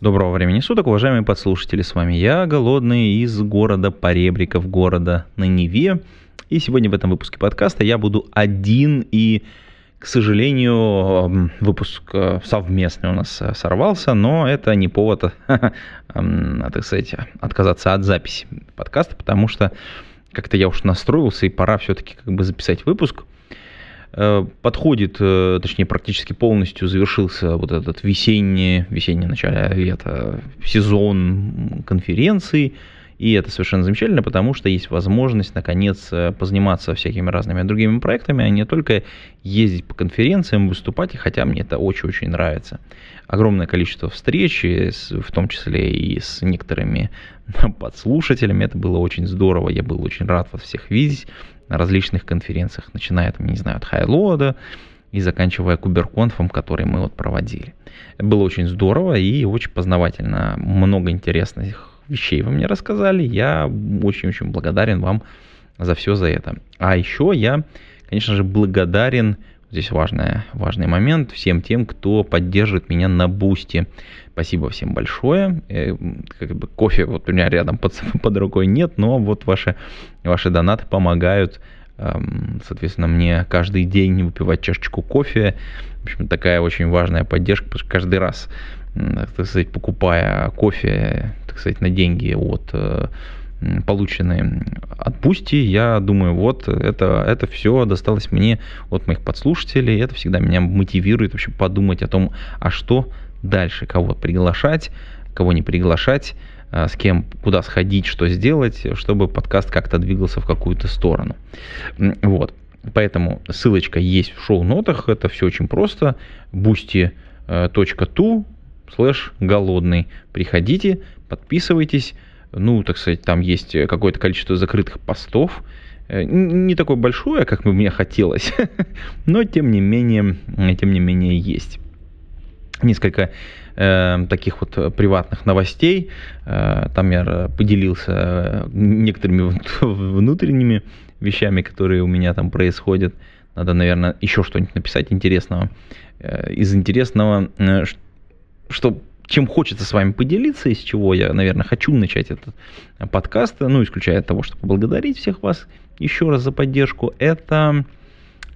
Доброго времени суток, уважаемые подслушатели, с вами я, Голодный, из города Поребриков, города на Неве. И сегодня в этом выпуске подкаста я буду один и, к сожалению, эм, выпуск э, совместный у нас э, сорвался, но это не повод, эм, так сказать, отказаться от записи подкаста, потому что как-то я уж настроился и пора все-таки как бы записать выпуск. Э, подходит, э, точнее практически полностью завершился вот этот весенний, весенний начало лета сезон конференций, и это совершенно замечательно, потому что есть возможность, наконец, э, позаниматься всякими разными другими проектами, а не только ездить по конференциям, выступать, хотя мне это очень-очень нравится. Огромное количество встреч, в том числе и с некоторыми подслушателями, это было очень здорово, я был очень рад вас всех видеть на различных конференциях, начиная, там, не знаю, от Хайлода и заканчивая Куберконфом, который мы вот проводили. Было очень здорово и очень познавательно. Много интересных вещей вы мне рассказали. Я очень-очень благодарен вам за все за это. А еще я, конечно же, благодарен Здесь важный, важный момент всем тем, кто поддерживает меня на бусте. Спасибо всем большое. Э, как бы кофе вот у меня рядом под, под рукой нет, но вот ваши, ваши донаты помогают, эм, соответственно, мне каждый день выпивать чашечку кофе. В общем, такая очень важная поддержка, потому что каждый раз, так сказать, покупая кофе, так сказать, на деньги от э, полученные от Пусти, я думаю, вот это, это все досталось мне от моих подслушателей, это всегда меня мотивирует вообще подумать о том, а что дальше, кого приглашать, кого не приглашать, а, с кем, куда сходить, что сделать, чтобы подкаст как-то двигался в какую-то сторону. Вот. Поэтому ссылочка есть в шоу-нотах, это все очень просто. boosty.tu слэш голодный. Приходите, подписывайтесь, ну, так сказать, там есть какое-то количество закрытых постов, э, не такое большое, как бы мне хотелось, но тем не менее, тем не менее есть. Несколько э, таких вот приватных новостей. Э, там я поделился некоторыми внутренними вещами, которые у меня там происходят. Надо, наверное, еще что-нибудь написать интересного. Э, из интересного, э, что чем хочется с вами поделиться, из чего я, наверное, хочу начать этот подкаст, ну, исключая того, чтобы поблагодарить всех вас еще раз за поддержку, это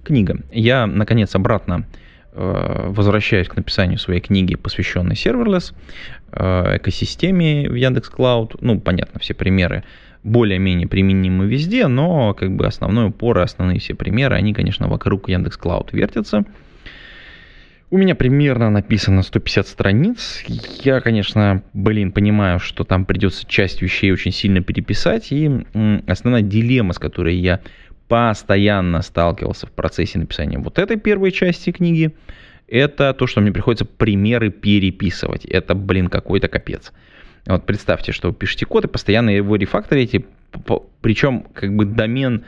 книга. Я, наконец, обратно э, возвращаюсь к написанию своей книги, посвященной serverless, э, экосистеме в Яндекс Cloud. Ну, понятно, все примеры более-менее применимы везде, но как бы основной упор и основные все примеры, они, конечно, вокруг Яндекс Cloud вертятся. У меня примерно написано 150 страниц. Я, конечно, блин, понимаю, что там придется часть вещей очень сильно переписать. И основная дилемма, с которой я постоянно сталкивался в процессе написания вот этой первой части книги, это то, что мне приходится примеры переписывать. Это, блин, какой-то капец. Вот представьте, что вы пишете код и постоянно его рефакторите, причем как бы домен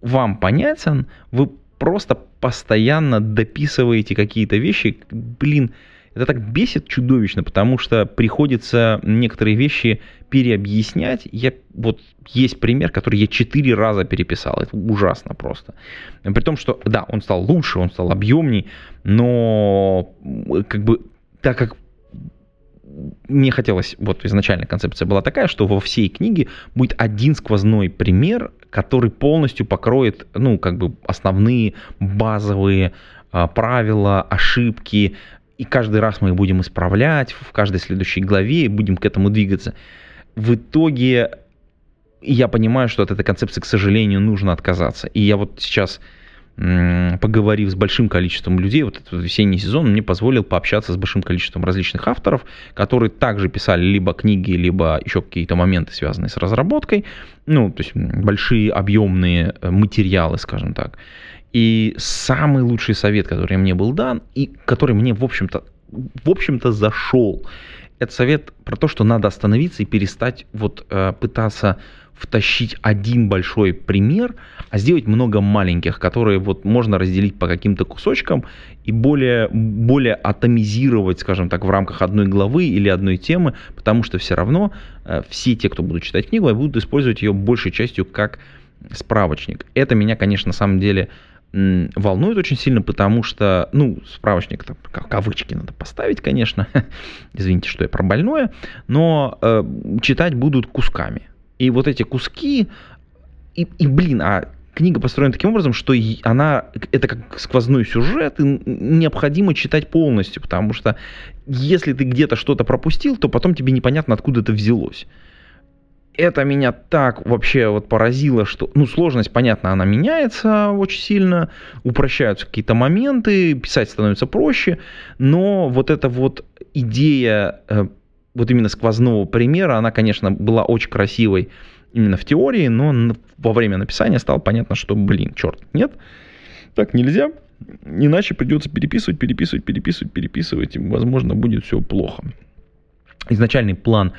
вам понятен, вы просто постоянно дописываете какие-то вещи, блин, это так бесит чудовищно, потому что приходится некоторые вещи переобъяснять. Я, вот есть пример, который я четыре раза переписал. Это ужасно просто. При том, что, да, он стал лучше, он стал объемней, но как бы так как мне хотелось, вот изначально концепция была такая, что во всей книге будет один сквозной пример, который полностью покроет, ну, как бы основные базовые а, правила, ошибки, и каждый раз мы их будем исправлять в каждой следующей главе и будем к этому двигаться. В итоге я понимаю, что от этой концепции, к сожалению, нужно отказаться. И я вот сейчас поговорив с большим количеством людей, вот этот весенний сезон мне позволил пообщаться с большим количеством различных авторов, которые также писали либо книги, либо еще какие-то моменты, связанные с разработкой, ну, то есть большие объемные э, материалы, скажем так. И самый лучший совет, который мне был дан, и который мне, в общем-то, в общем-то, зашел, это совет про то, что надо остановиться и перестать вот э, пытаться втащить один большой пример, а сделать много маленьких, которые вот можно разделить по каким-то кусочкам и более, более атомизировать, скажем так, в рамках одной главы или одной темы, потому что все равно э, все те, кто будут читать книгу, будут использовать ее большей частью как справочник. Это меня, конечно, на самом деле волнует очень сильно, потому что, ну, справочник, это кавычки надо поставить, конечно, извините, что я про больное, но э, читать будут кусками. И вот эти куски, и, и блин, а книга построена таким образом, что она, это как сквозной сюжет, и необходимо читать полностью, потому что если ты где-то что-то пропустил, то потом тебе непонятно, откуда это взялось. Это меня так вообще вот поразило, что, ну, сложность, понятно, она меняется очень сильно, упрощаются какие-то моменты, писать становится проще, но вот эта вот идея э, вот именно сквозного примера, она, конечно, была очень красивой именно в теории, но во время написания стало понятно, что, блин, черт, нет, так нельзя, иначе придется переписывать, переписывать, переписывать, переписывать, и, возможно, будет все плохо. Изначальный план,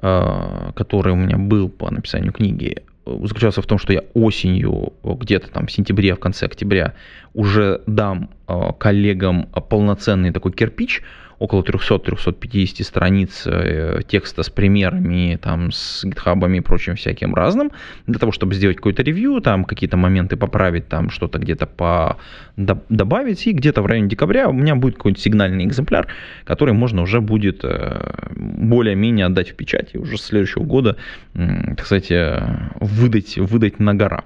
э, который у меня был по написанию книги, заключался в том, что я осенью, где-то там в сентябре, в конце октября, уже дам э, коллегам полноценный такой кирпич, около 300-350 страниц э, текста с примерами, там, с гитхабами и прочим всяким разным, для того, чтобы сделать какое-то ревью, там, какие-то моменты поправить, там, что-то где-то по добавить, и где-то в районе декабря у меня будет какой-нибудь сигнальный экземпляр, который можно уже будет э, более-менее отдать в печать, и уже с следующего года, кстати, выдать, выдать на гора.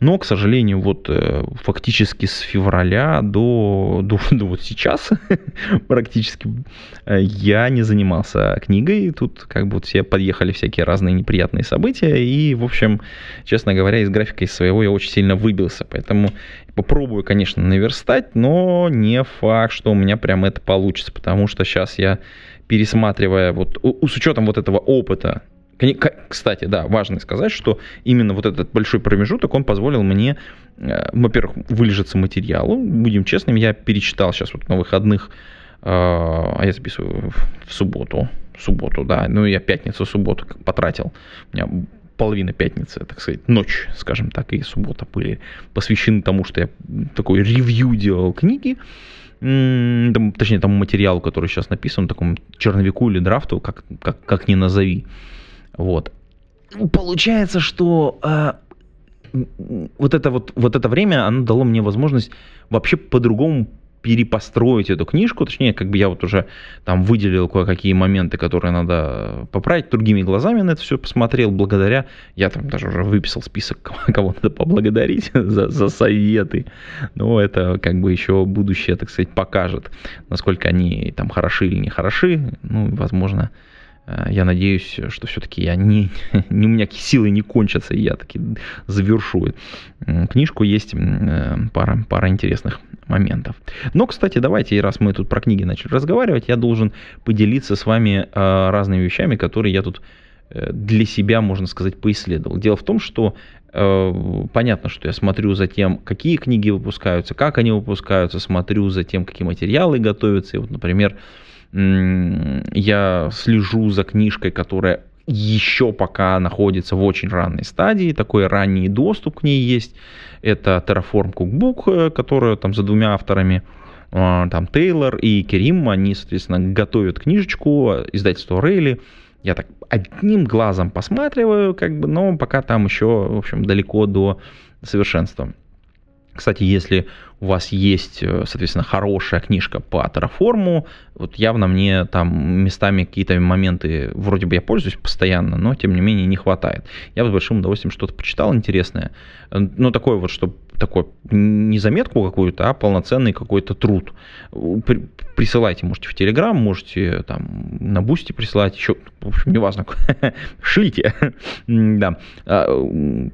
Но, к сожалению, вот э, фактически с февраля до, до, до вот сейчас практически Э, я не занимался книгой, тут как бы вот все подъехали всякие разные неприятные события, и, в общем, честно говоря, из графика из своего я очень сильно выбился, поэтому попробую, конечно, наверстать, но не факт, что у меня прям это получится, потому что сейчас я пересматривая, вот с учетом вот этого опыта, кстати, да, важно сказать, что именно вот этот большой промежуток, он позволил мне, э, во-первых, вылежаться материалу. Будем честными, я перечитал сейчас вот на выходных а, а я записываю в субботу, в субботу, да, ну я пятницу, субботу потратил, у меня половина пятницы, так сказать, ночь, скажем так, и суббота были посвящены тому, что я такой ревью делал книги, там, точнее, тому материалу, который сейчас написан, такому черновику или драфту, как, как, как ни назови. Вот. Получается, что э, вот, это вот, вот это время, оно дало мне возможность вообще по-другому перепостроить эту книжку, точнее, как бы я вот уже там выделил кое-какие моменты, которые надо поправить, другими глазами на это все посмотрел, благодаря, я там даже уже выписал список, кого надо поблагодарить за, за советы, но это как бы еще будущее, так сказать, покажет, насколько они там хороши или не хороши, ну, возможно, я надеюсь, что все-таки я не, не, у меня силы не кончатся, и я таки завершу книжку. Есть э, пара, пара интересных моментов. Но, кстати, давайте, раз мы тут про книги начали разговаривать, я должен поделиться с вами э, разными вещами, которые я тут для себя, можно сказать, поисследовал. Дело в том, что понятно, что я смотрю за тем, какие книги выпускаются, как они выпускаются, смотрю за тем, какие материалы готовятся. И вот, например, я слежу за книжкой, которая еще пока находится в очень ранней стадии, такой ранний доступ к ней есть. Это Terraform Cookbook, э, которая там за двумя авторами, э, там Тейлор и Керим, они, соответственно, готовят книжечку, издательство Рейли. Я так одним глазом посматриваю, как бы, но пока там еще, в общем, далеко до совершенства. Кстати, если у вас есть, э, соответственно, хорошая книжка по Terraform, вот явно мне там местами какие-то моменты, вроде бы я пользуюсь постоянно, но тем не менее не хватает. Я бы с большим удовольствием что-то почитал интересное, ну такое вот, чтобы такой не заметку какую-то, а полноценный какой-то труд. При, присылайте, можете в Телеграм, можете там на Boosty присылать, еще, в общем, неважно, шлите, да. А,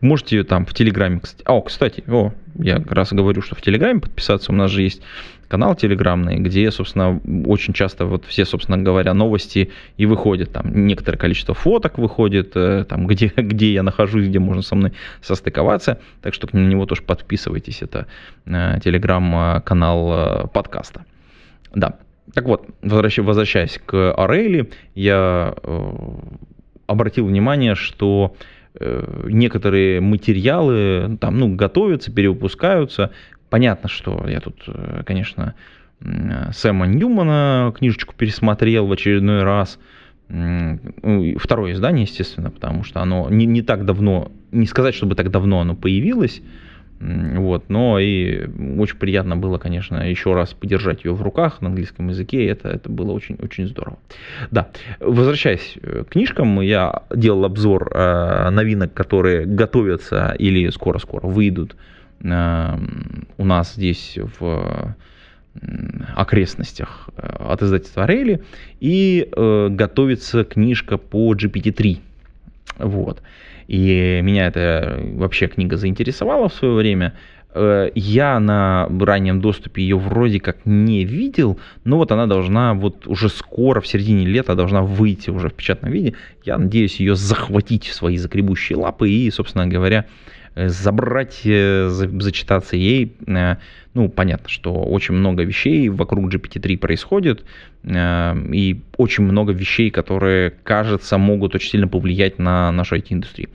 можете там в Телеграме, кстати, о, кстати, о, я раз говорю, что в Телеграме подписаться, у нас же есть канал телеграмный, где, собственно, очень часто вот все, собственно говоря, новости и выходят. Там некоторое количество фоток выходит, э, там, где, где я нахожусь, где можно со мной состыковаться. Так что на него тоже подписывайтесь. Это э, телеграм-канал э, подкаста. Да. Так вот, возвращаясь, к Орели, я э, обратил внимание, что э, некоторые материалы там, ну, готовятся, перевыпускаются. Понятно, что я тут, э, конечно, Сэма Ньюмана книжечку пересмотрел в очередной раз. Ну, второе издание, естественно, потому что оно не, не так давно, не сказать, чтобы так давно оно появилось, вот, но и очень приятно было, конечно, еще раз подержать ее в руках на английском языке, это, это было очень, очень здорово. Да, возвращаясь к книжкам, я делал обзор э, новинок, которые готовятся или скоро-скоро выйдут э, у нас здесь в окрестностях э, от издательства Рейли, и э, готовится книжка по GPT-3. Вот. И меня эта вообще книга заинтересовала в свое время. Э, я на раннем доступе ее вроде как не видел, но вот она должна вот уже скоро, в середине лета, должна выйти уже в печатном виде. Я надеюсь ее захватить в свои загребущие лапы и, собственно говоря, забрать, э, зачитаться ей. Э, ну, понятно, что очень много вещей вокруг GPT-3 происходит, и очень много вещей, которые, кажется, могут очень сильно повлиять на нашу IT-индустрию.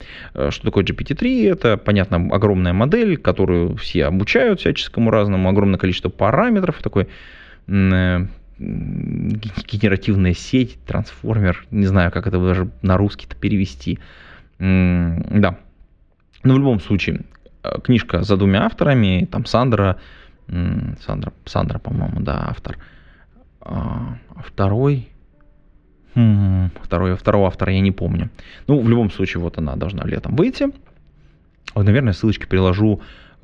Что такое GPT-3? Это, понятно, огромная модель, которую все обучают всяческому разному, огромное количество параметров, такой генеративная сеть, трансформер, не знаю, как это даже на русский-то перевести. Да, но в любом случае, э, книжка за двумя авторами, там Сандра, Сандра, Сандра, по-моему, да, автор. А, а второй, второй, второго автора я не помню. Ну, в любом случае, вот она должна летом выйти. Вот, наверное, ссылочки приложу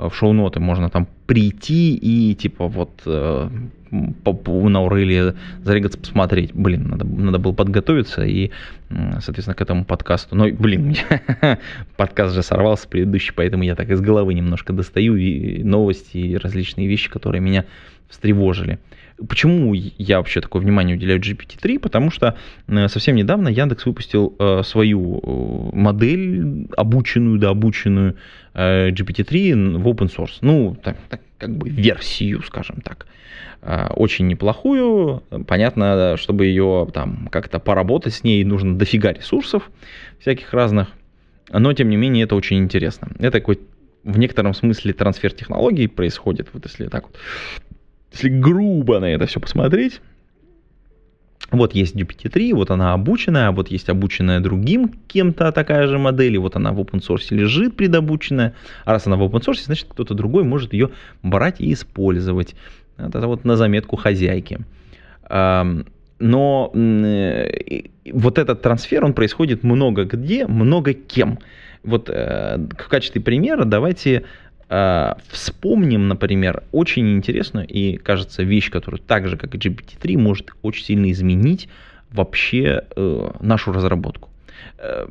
в шоу-ноты можно там прийти и типа вот э, на Аурелии зарегаться посмотреть. Блин, надо, надо было подготовиться и, соответственно, к этому подкасту. Но, блин, подкаст же сорвался предыдущий, поэтому я так из головы немножко достаю и новости и различные вещи, которые меня встревожили. Почему я вообще такое внимание уделяю GPT-3? Потому что э, совсем недавно Яндекс выпустил э, свою э, модель, обученную, да, обученную GPT-3 в open source. Ну, так, так, как бы версию, скажем так. Очень неплохую. Понятно, чтобы ее там как-то поработать с ней, нужно дофига ресурсов всяких разных. Но, тем не менее, это очень интересно. Это такой в некотором смысле трансфер технологий происходит, вот если так вот если грубо на это все посмотреть, вот есть GPT-3, вот она обученная, вот есть обученная другим кем-то такая же модель, и вот она в open source лежит предобученная, а раз она в open source, значит кто-то другой может ее брать и использовать. Это вот на заметку хозяйки. Но вот этот трансфер, он происходит много где, много кем. Вот э, в качестве примера давайте Э, вспомним, например, очень интересную и, кажется, вещь, которую так же, как и GPT-3, может очень сильно изменить вообще э, нашу разработку. Э,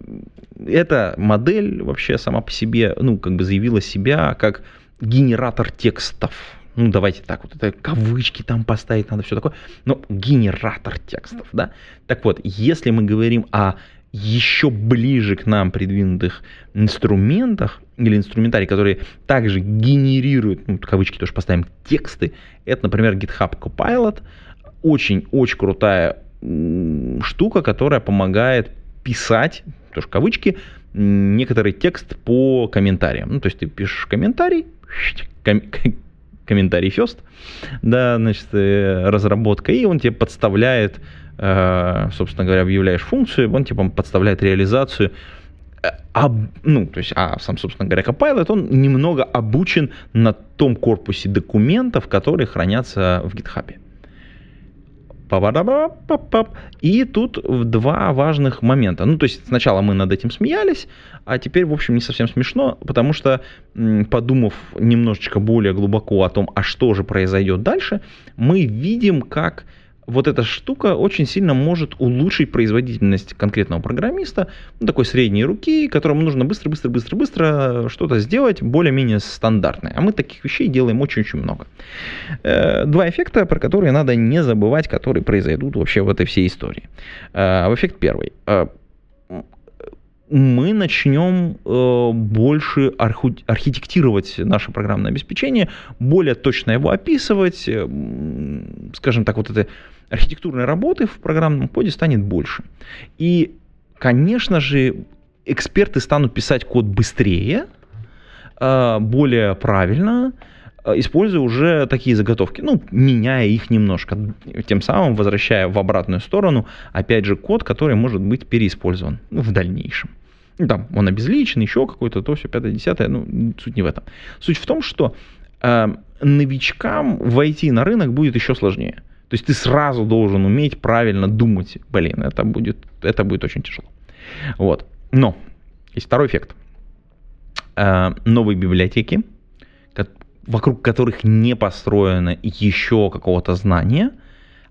эта модель вообще сама по себе, ну, как бы заявила себя как генератор текстов. Ну, давайте так, вот это кавычки там поставить надо, все такое. Но генератор текстов, да. Так вот, если мы говорим о еще ближе к нам придвинутых инструментах или инструментарий, которые также генерируют, ну, кавычки тоже поставим, тексты, это, например, GitHub Copilot, очень-очень крутая штука, которая помогает писать, тоже кавычки, некоторый текст по комментариям. Ну, то есть ты пишешь комментарий, ком- комментарий first, да, значит, э, разработка, и он тебе подставляет собственно говоря, объявляешь функцию, он типа подставляет реализацию. А, ну, то есть, а сам, собственно говоря, Copilot, он немного обучен на том корпусе документов, которые хранятся в GitHub. И тут два важных момента. Ну, то есть сначала мы над этим смеялись, а теперь, в общем, не совсем смешно, потому что, подумав немножечко более глубоко о том, а что же произойдет дальше, мы видим, как вот эта штука очень сильно может улучшить производительность конкретного программиста, ну, такой средней руки, которому нужно быстро-быстро-быстро-быстро что-то сделать более-менее стандартное. А мы таких вещей делаем очень-очень много. Э, два эффекта, про которые надо не забывать, которые произойдут вообще в этой всей истории. Э, эффект первый э, мы начнем э, больше арху- архитектировать наше программное обеспечение, более точно его описывать, э, скажем так, вот этой архитектурной работы в программном коде станет больше. И, конечно же, эксперты станут писать код быстрее, а, более правильно, а, используя уже такие заготовки, ну, меняя их немножко, тем самым возвращая в обратную сторону, опять же, код, который может быть переиспользован ну, в дальнейшем. Ну, там, он обезличен, еще какой-то, то все, пятое, десятое, ну, суть не в этом. Суть в том, что э, новичкам войти на рынок будет еще сложнее. То есть ты сразу должен уметь правильно думать. Блин, это будет, это будет очень тяжело. Вот. Но есть второй эффект. Э, новые библиотеки, вокруг которых не построено еще какого-то знания,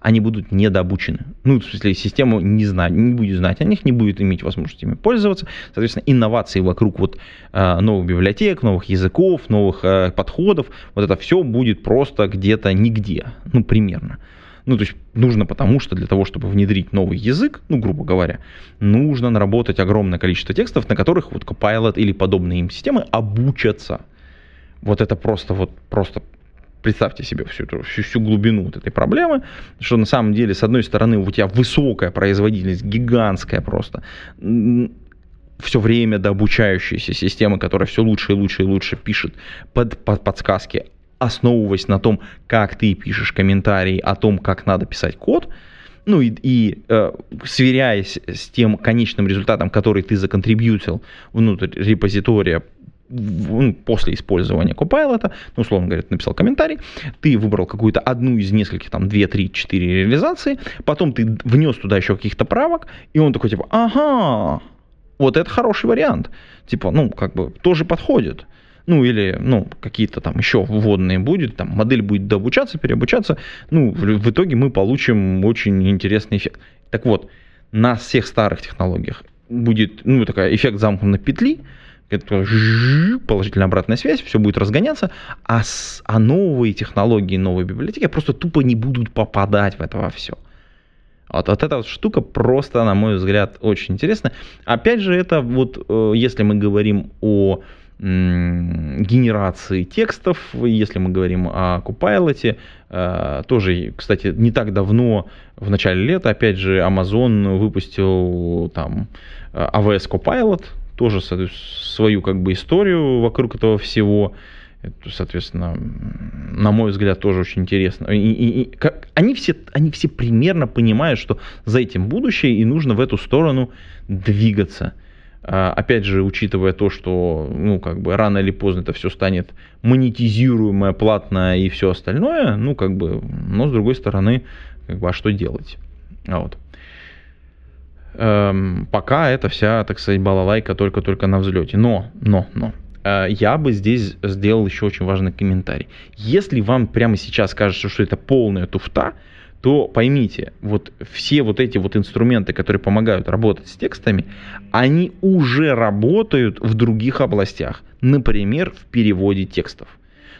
они будут недообучены. Ну, в смысле, система не, знает, не будет знать о них, не будет иметь возможности ими пользоваться. Соответственно, инновации вокруг вот, э, новых библиотек, новых языков, новых э, подходов, вот это все будет просто где-то нигде, ну, примерно. Ну, то есть нужно потому, что для того, чтобы внедрить новый язык, ну, грубо говоря, нужно наработать огромное количество текстов, на которых вот Copilot или подобные им системы обучатся. Вот это просто вот просто представьте себе всю, эту, всю, всю глубину вот этой проблемы, что на самом деле, с одной стороны, у тебя высокая производительность, гигантская просто, все время до обучающейся системы, которая все лучше и лучше и лучше пишет под, под подсказки основываясь на том, как ты пишешь комментарии о том, как надо писать код, ну и, и э, сверяясь с тем конечным результатом, который ты законтрибьютил внутрь репозитория после использования Copilot, ну, условно говоря, ты написал комментарий, ты выбрал какую-то одну из нескольких, там, 2, 3, 4 реализации, потом ты внес туда еще каких-то правок, и он такой, типа, ага, вот это хороший вариант. Типа, ну, как бы, тоже подходит ну или ну, какие-то там еще вводные будет, там модель будет дообучаться, переобучаться, ну, в, в итоге мы получим очень интересный эффект. Так вот, на всех старых технологиях будет, ну, такая эффект замкнутой петли, положительная обратная связь, все будет разгоняться, а, с, а новые технологии, новые библиотеки просто тупо не будут попадать в это во все. Вот, вот эта вот штука просто, на мой взгляд, очень интересна. Опять же, это вот, э, если мы говорим о генерации текстов, если мы говорим о Copilot, э, тоже, кстати, не так давно, в начале лета, опять же, Amazon выпустил там AWS Copilot, тоже свою как бы историю вокруг этого всего. Это, соответственно, на мой взгляд, тоже очень интересно. И, и, и, как, они, все, они все примерно понимают, что за этим будущее, и нужно в эту сторону двигаться. А, опять же, учитывая то, что, ну, как бы рано или поздно это все станет монетизируемое, платное и все остальное, ну, как бы, но с другой стороны, как бы, а что делать? А вот. Эм, пока это вся, так сказать, балалайка только-только на взлете. Но, но, но, э, я бы здесь сделал еще очень важный комментарий. Если вам прямо сейчас кажется, что это полная туфта, то поймите, вот все вот эти вот инструменты, которые помогают работать с текстами, они уже работают в других областях, например, в переводе текстов.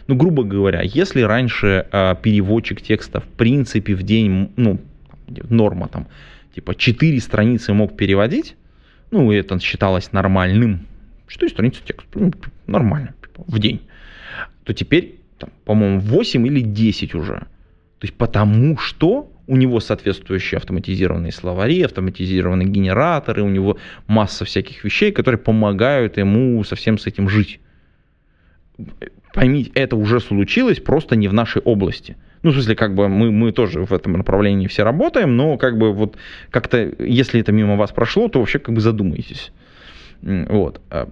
Ну, грубо говоря, если раньше э, переводчик текста в принципе в день, ну, норма там, типа 4 страницы мог переводить, ну, это считалось нормальным, 4 страницы текста, ну, нормально, типа, в день, то теперь, там, по-моему, 8 или 10 уже. То есть потому что у него соответствующие автоматизированные словари, автоматизированные генераторы, у него масса всяких вещей, которые помогают ему совсем с этим жить. Поймите, это уже случилось, просто не в нашей области. Ну, в смысле, как бы мы, мы тоже в этом направлении все работаем, но как бы вот как-то, если это мимо вас прошло, то вообще как бы задумайтесь. Вот. А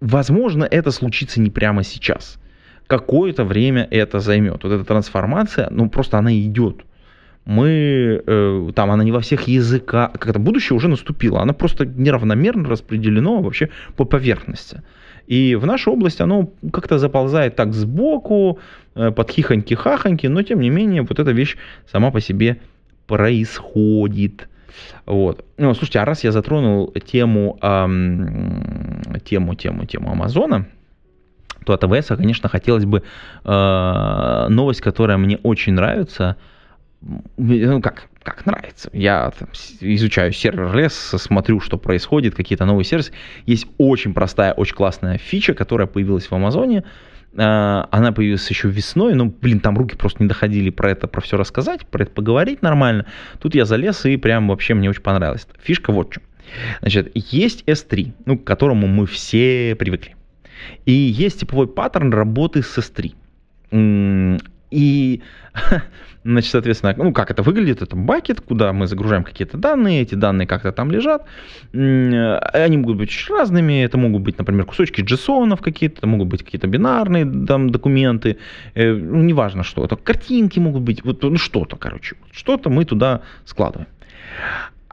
возможно, это случится не прямо сейчас какое-то время это займет. Вот эта трансформация, ну просто она идет. Мы, э, там, она не во всех языках, как-то будущее уже наступило, она просто неравномерно распределено вообще по поверхности. И в нашу область оно как-то заползает так сбоку, э, под хихоньки-хахоньки, но тем не менее вот эта вещь сама по себе происходит. Вот. Ну, слушайте, а раз я затронул тему, эм, тему, тему, тему Амазона, то от АВС, конечно, хотелось бы э, новость, которая мне очень нравится. Ну, как, как нравится. Я там, изучаю сервер лес, смотрю, что происходит, какие-то новые сервисы. Есть очень простая, очень классная фича, которая появилась в Амазоне. А, она появилась еще весной, но, блин, там руки просто не доходили про это, про все рассказать, про это поговорить нормально. Тут я залез и прям вообще мне очень понравилось. Фишка вот в чем. Значит, есть S3, ну, к которому мы все привыкли. И есть типовой паттерн работы с S3. И Значит, соответственно, ну как это выглядит? Это бакет, куда мы загружаем какие-то данные, эти данные как-то там лежат. Они могут быть очень разными. Это могут быть, например, кусочки JSON какие-то, это могут быть какие-то бинарные там документы. Э, ну, неважно что. Это картинки могут быть, вот ну, что-то, короче. Что-то мы туда складываем.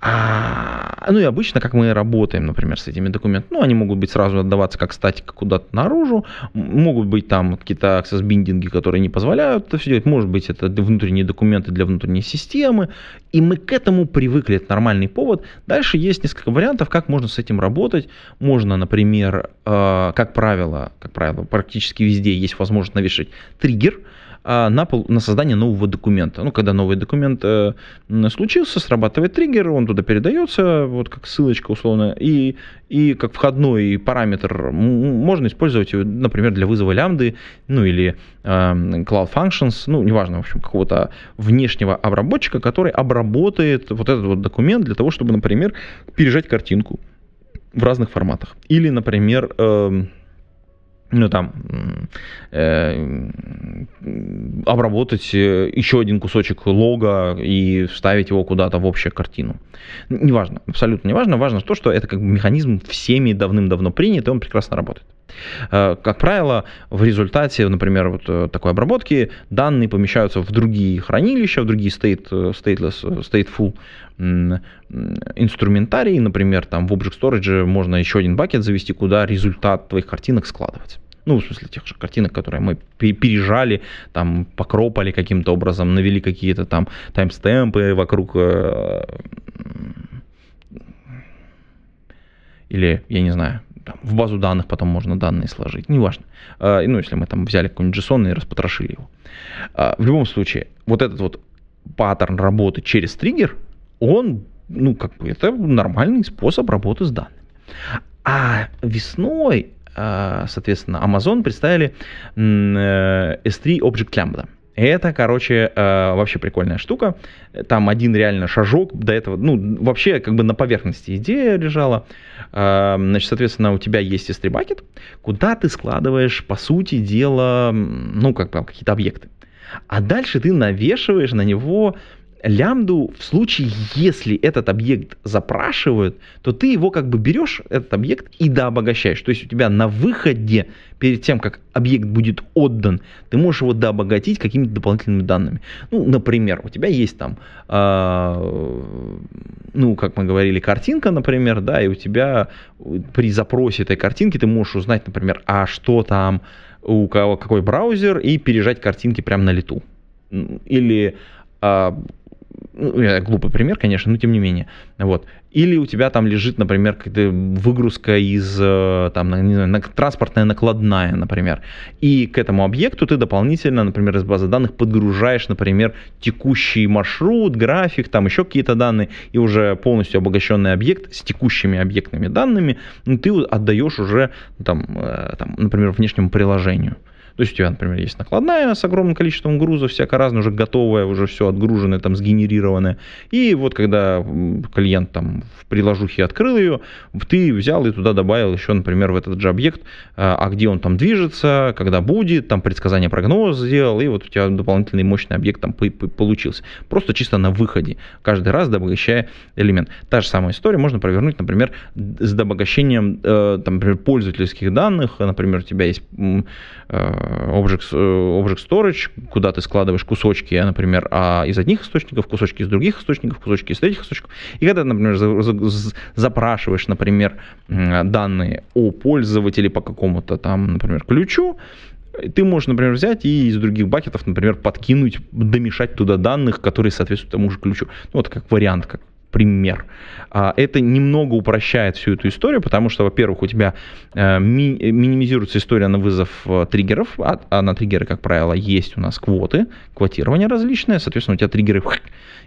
А, ну и обычно, как мы работаем, например, с этими документами, ну, они могут быть сразу отдаваться как статика куда-то наружу, могут быть там какие-то аксесс-биндинги, которые не позволяют это все делать, может быть, это внутренние документы для внутренней системы, и мы к этому привыкли, это нормальный повод. Дальше есть несколько вариантов, как можно с этим работать. Можно, например, э, как правило, как правило, практически везде есть возможность навешать триггер, на, на создание нового документа. Ну, когда новый документ э, случился, срабатывает триггер, он туда передается, вот как ссылочка условно, и, и как входной параметр можно использовать, например, для вызова лямбды, ну или э, Cloud Functions, ну, неважно, в общем, какого-то внешнего обработчика, который обработает вот этот вот документ для того, чтобы, например, пережать картинку в разных форматах. Или, например, э, ну, там, э, обработать э, еще один кусочек лога и вставить его куда-то в общую картину. Неважно, абсолютно неважно. Важно то, что это как бы механизм всеми давным-давно принят, и он прекрасно работает. Э, как правило, в результате, например, вот э, такой обработки данные помещаются в другие хранилища, в другие state, stateless, stateful инструментарии, например, там в Object Storage можно еще один бакет завести, куда результат твоих картинок складывается ну, в смысле тех же картинок, которые мы пережали, там, покропали каким-то образом, навели какие-то там таймстемпы вокруг э, или, я не знаю, там, в базу данных потом можно данные сложить, неважно. Э, ну, если мы там взяли какой-нибудь JSON и распотрошили его. Э, в любом случае, вот этот вот паттерн работы через триггер, он, ну, как бы, это нормальный способ работы с данными. А весной а, соответственно, Amazon представили S3 э, Object Lambda. Это, короче, э, вообще прикольная штука. Там один реально шажок до этого, ну, вообще как бы на поверхности идея лежала. Э, значит, соответственно, у тебя есть S3 bucket, куда ты складываешь, по сути дела, ну, как бы какие-то объекты. А дальше ты навешиваешь на него лямбду в случае, если этот объект запрашивают, то ты его как бы берешь, этот объект, и дообогащаешь. То есть у тебя на выходе, перед тем, как объект будет отдан, ты можешь его дообогатить какими-то дополнительными данными. Ну, например, у тебя есть там, э, ну, как мы говорили, картинка, например, да, и у тебя при запросе этой картинки ты можешь узнать, например, а что там, у кого какой браузер, и пережать картинки прямо на лету. Или а, ну, глупый пример, конечно, но тем не менее. Вот. Или у тебя там лежит, например, выгрузка из э, там, не знаю, транспортная накладная, например. И к этому объекту ты дополнительно, например, из базы данных подгружаешь, например, текущий маршрут, график, там еще какие-то данные, и уже полностью обогащенный объект с текущими объектными данными ну, ты отдаешь уже, там, э, там, например, внешнему приложению. То есть у тебя, например, есть накладная с огромным количеством груза, всяко разное, уже готовое, уже все отгруженное, там, сгенерированное. И вот когда клиент там в приложухе открыл ее, ты взял и туда добавил еще, например, в этот же объект, а, а где он там движется, когда будет, там предсказание прогноза сделал, и вот у тебя дополнительный мощный объект там получился. Просто чисто на выходе, каждый раз добавляя элемент. Та же самая история можно провернуть, например, с обогащением, э, там, например, пользовательских данных, например, у тебя есть э, Object, э, Object Storage, куда ты складываешь кусочки, например, а из одних источников, кусочки из других источников, кусочки из третьих источников. И когда, например, запрашиваешь, например, данные о пользователе по какому-то там, например, ключу, ты можешь, например, взять и из других бакетов, например, подкинуть, домешать туда данных, которые соответствуют тому же ключу. Ну, вот как вариант, как пример. А, это немного упрощает всю эту историю, потому что, во-первых, у тебя э, ми- минимизируется история на вызов э, триггеров, а, а на триггеры, как правило, есть у нас квоты, квотирование различное, соответственно, у тебя триггеры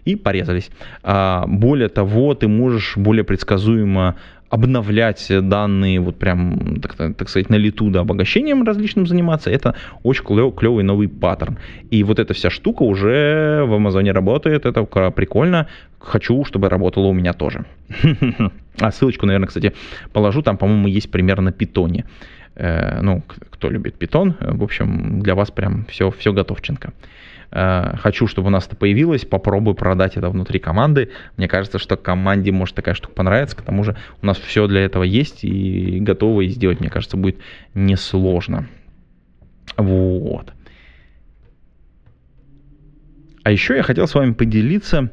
и порезались. А, более того, ты можешь более предсказуемо обновлять данные, вот прям, так, так сказать, на лету, да, обогащением различным заниматься, это очень клев, клевый новый паттерн. И вот эта вся штука уже в Амазоне работает, это прикольно. Хочу, чтобы работало у меня тоже. А ссылочку, наверное, кстати, положу, там, по-моему, есть пример на питоне. Э, ну, кто любит питон, в общем, для вас прям все, все готовченко. Э, хочу, чтобы у нас это появилось, попробую продать это внутри команды. Мне кажется, что команде может такая штука понравиться, к тому же у нас все для этого есть и готово и сделать, мне кажется, будет несложно. Вот. А еще я хотел с вами поделиться,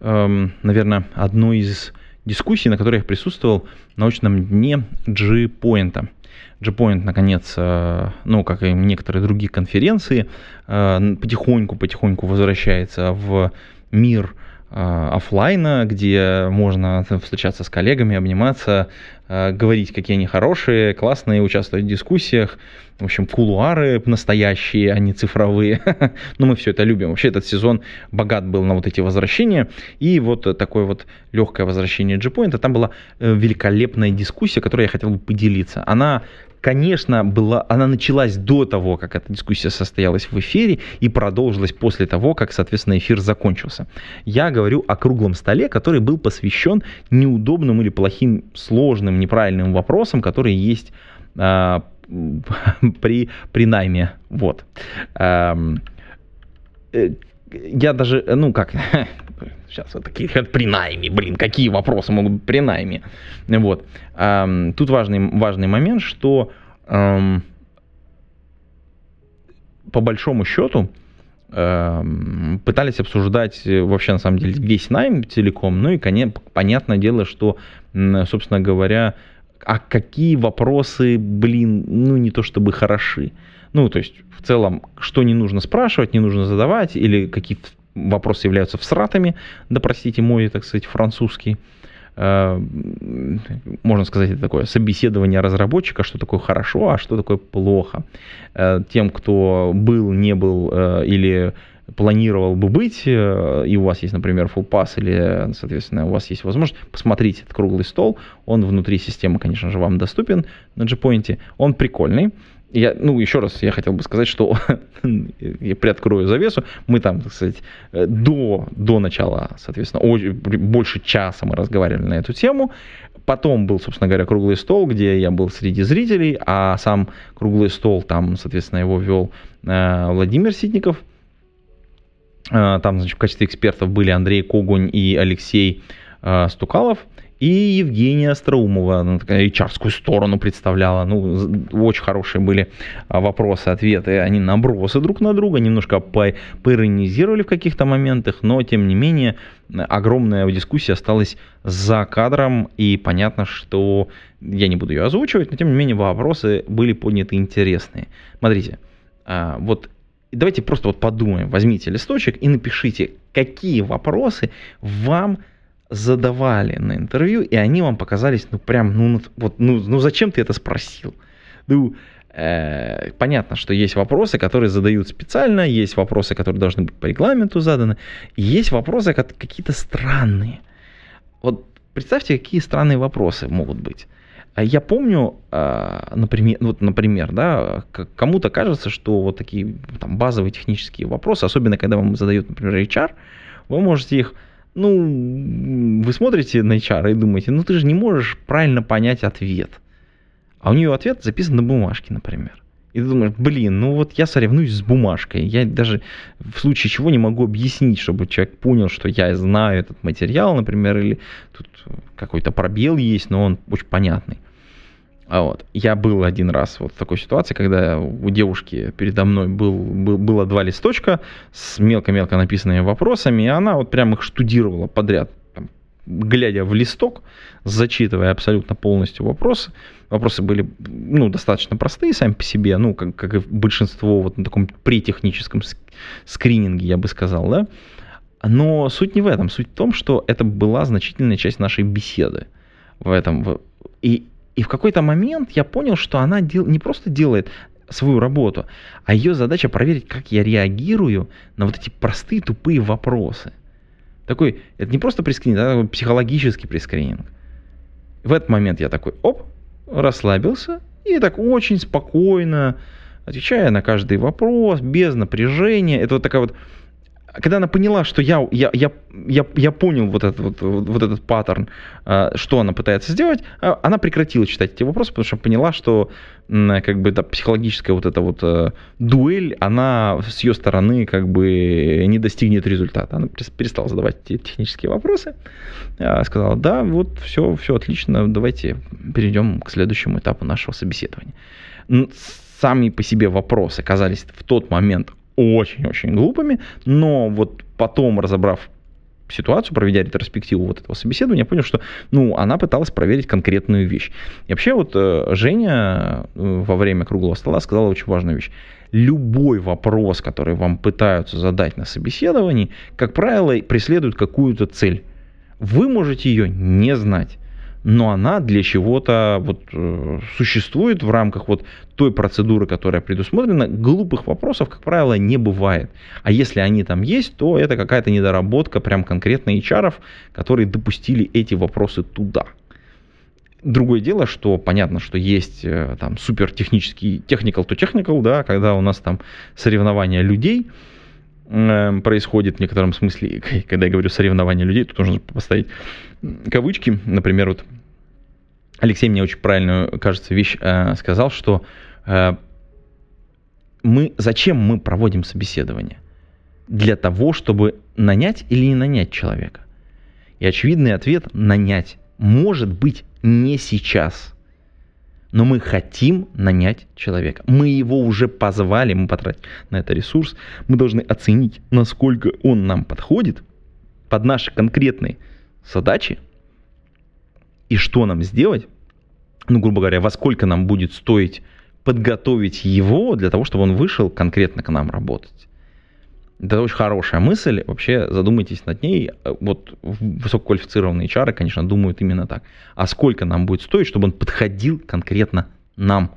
эм, наверное, одной из дискуссий, на которой я присутствовал на научном дне G-Point. G-Point, наконец, э, ну, как и некоторые другие конференции, потихоньку-потихоньку э, возвращается в мир офлайна, где можно встречаться с коллегами, обниматься, говорить, какие они хорошие, классные, участвовать в дискуссиях. В общем, кулуары настоящие, а не цифровые. Но ну, мы все это любим. Вообще этот сезон богат был на вот эти возвращения. И вот такое вот легкое возвращение G-Point. Там была великолепная дискуссия, которой я хотел бы поделиться. Она конечно, была, она началась до того, как эта дискуссия состоялась в эфире и продолжилась после того, как, соответственно, эфир закончился. Я говорю о круглом столе, который был посвящен неудобным или плохим, сложным, неправильным вопросам, которые есть э, при, при найме. Вот. Эм, э, я даже, ну как, сейчас вот такие при найме, блин, какие вопросы могут быть при найме. Вот. Тут важный, важный момент, что эм, по большому счету эм, пытались обсуждать вообще на самом деле весь найм целиком, ну и конечно, понятное дело, что, собственно говоря, а какие вопросы, блин, ну не то чтобы хороши. Ну, то есть, в целом, что не нужно спрашивать, не нужно задавать, или какие вопросы являются всратами, да простите мой, так сказать, французский. Э, можно сказать, это такое собеседование разработчика, что такое хорошо, а что такое плохо. Э, тем, кто был, не был э, или планировал бы быть, и у вас есть, например, full pass или, соответственно, у вас есть возможность, посмотрите этот круглый стол, он внутри системы, конечно же, вам доступен на Gpoint, он прикольный, я, ну, еще раз я хотел бы сказать, что я приоткрою завесу. Мы там, так сказать, до, до начала, соответственно, больше часа мы разговаривали на эту тему. Потом был, собственно говоря, круглый стол, где я был среди зрителей, а сам круглый стол, там, соответственно, его вел э, Владимир Ситников. Э, там, значит, в качестве экспертов были Андрей Когунь и Алексей э, Стукалов и Евгения Остроумова, она такая hr сторону представляла. Ну, очень хорошие были а, вопросы, ответы. Они набросы друг на друга, немножко поиронизировали в каких-то моментах, но, тем не менее, огромная дискуссия осталась за кадром, и понятно, что я не буду ее озвучивать, но, тем не менее, вопросы были подняты интересные. Смотрите, а, вот давайте просто вот подумаем, возьмите листочек и напишите, какие вопросы вам задавали на интервью, и они вам показались, ну, прям, ну, вот, ну, ну зачем ты это спросил? Ну, э, понятно, что есть вопросы, которые задают специально, есть вопросы, которые должны быть по регламенту заданы, и есть вопросы какие-то странные. Вот представьте, какие странные вопросы могут быть. А я помню, а, например, вот, например, да, кому-то кажется, что вот такие там, базовые технические вопросы, особенно когда вам задают, например, HR, вы можете их ну, вы смотрите на HR и думаете, ну ты же не можешь правильно понять ответ. А у нее ответ записан на бумажке, например. И ты думаешь, блин, ну вот я соревнуюсь с бумажкой. Я даже в случае чего не могу объяснить, чтобы человек понял, что я знаю этот материал, например, или тут какой-то пробел есть, но он очень понятный. А вот. Я был один раз вот в такой ситуации, когда у девушки передо мной был, был, было два листочка с мелко-мелко написанными вопросами, и она вот прям их штудировала подряд, там, глядя в листок, зачитывая абсолютно полностью вопросы. Вопросы были ну, достаточно простые сами по себе, ну, как, как и большинство вот на таком притехническом скрининге, я бы сказал, да. Но суть не в этом. Суть в том, что это была значительная часть нашей беседы в этом. И и в какой-то момент я понял, что она дел, не просто делает свою работу, а ее задача проверить, как я реагирую на вот эти простые тупые вопросы. Такой, это не просто прескрининг, это психологический прескрининг. В этот момент я такой, оп, расслабился и так очень спокойно, отвечая на каждый вопрос, без напряжения. Это вот такая вот когда она поняла, что я, я, я, я, я понял вот этот, вот, вот этот паттерн, а, что она пытается сделать, а, она прекратила читать эти вопросы, потому что поняла, что как бы эта психологическая вот эта вот э, дуэль, она с ее стороны как бы не достигнет результата. Она перестала задавать эти технические вопросы, а, сказала, да, вот все, все отлично, давайте перейдем к следующему этапу нашего собеседования. Сами по себе вопросы оказались в тот момент очень-очень глупыми, но вот потом, разобрав ситуацию, проведя ретроспективу вот этого собеседования, я понял, что ну, она пыталась проверить конкретную вещь. И вообще вот э, Женя э, во время круглого стола сказала очень важную вещь. Любой вопрос, который вам пытаются задать на собеседовании, как правило, преследует какую-то цель. Вы можете ее не знать но она для чего-то вот э, существует в рамках вот той процедуры, которая предусмотрена. Глупых вопросов, как правило, не бывает. А если они там есть, то это какая-то недоработка прям конкретно HR, которые допустили эти вопросы туда. Другое дело, что понятно, что есть э, там супер технический technical to technical, да, когда у нас там соревнования людей, происходит в некотором смысле, когда я говорю соревнования людей, тут нужно поставить кавычки, например, вот Алексей мне очень правильную, кажется, вещь э, сказал, что э, мы, зачем мы проводим собеседование? Для того, чтобы нанять или не нанять человека. И очевидный ответ – нанять. Может быть, не сейчас. Но мы хотим нанять человека. Мы его уже позвали, мы потратили на это ресурс. Мы должны оценить, насколько он нам подходит под наши конкретные задачи и что нам сделать, ну, грубо говоря, во сколько нам будет стоить подготовить его для того, чтобы он вышел конкретно к нам работать. Это очень хорошая мысль. Вообще задумайтесь над ней. Вот высококвалифицированные HR, конечно, думают именно так. А сколько нам будет стоить, чтобы он подходил конкретно нам?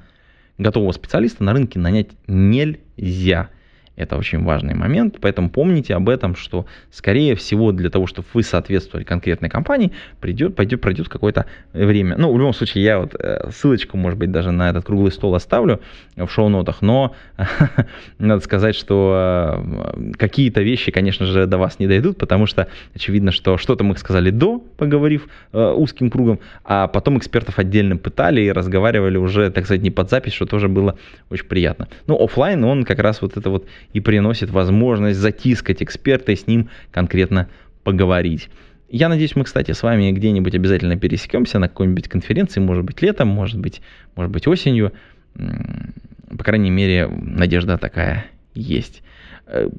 Готового специалиста на рынке нанять нельзя. Это очень важный момент, поэтому помните об этом, что, скорее всего, для того, чтобы вы соответствовали конкретной компании, придет, пойдет, пройдет какое-то время. Ну, в любом случае, я вот э, ссылочку, может быть, даже на этот круглый стол оставлю в шоу-нотах, но надо сказать, что э, какие-то вещи, конечно же, до вас не дойдут, потому что очевидно, что что-то мы сказали до, поговорив э, узким кругом, а потом экспертов отдельно пытали и разговаривали уже, так сказать, не под запись, что тоже было очень приятно. Ну, офлайн он как раз вот это вот и приносит возможность затискать эксперта и с ним конкретно поговорить. Я надеюсь, мы, кстати, с вами где-нибудь обязательно пересекемся на какой-нибудь конференции, может быть, летом, может быть, может быть, осенью. По крайней мере, надежда такая есть. Э,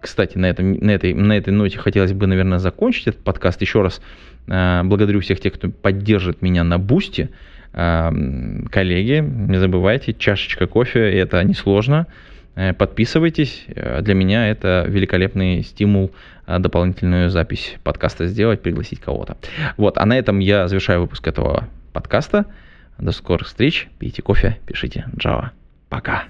кстати, на, этом, на, этой, на этой ноте хотелось бы, наверное, закончить этот подкаст. Еще раз э, благодарю всех тех, кто поддержит меня на Бусте. Э, коллеги, не забывайте, чашечка кофе, это несложно. Э, подписывайтесь. Э, для меня это великолепный стимул э, дополнительную запись подкаста сделать, пригласить кого-то. Вот, а на этом я завершаю выпуск этого подкаста. До скорых встреч. Пейте кофе, пишите Java. Пока.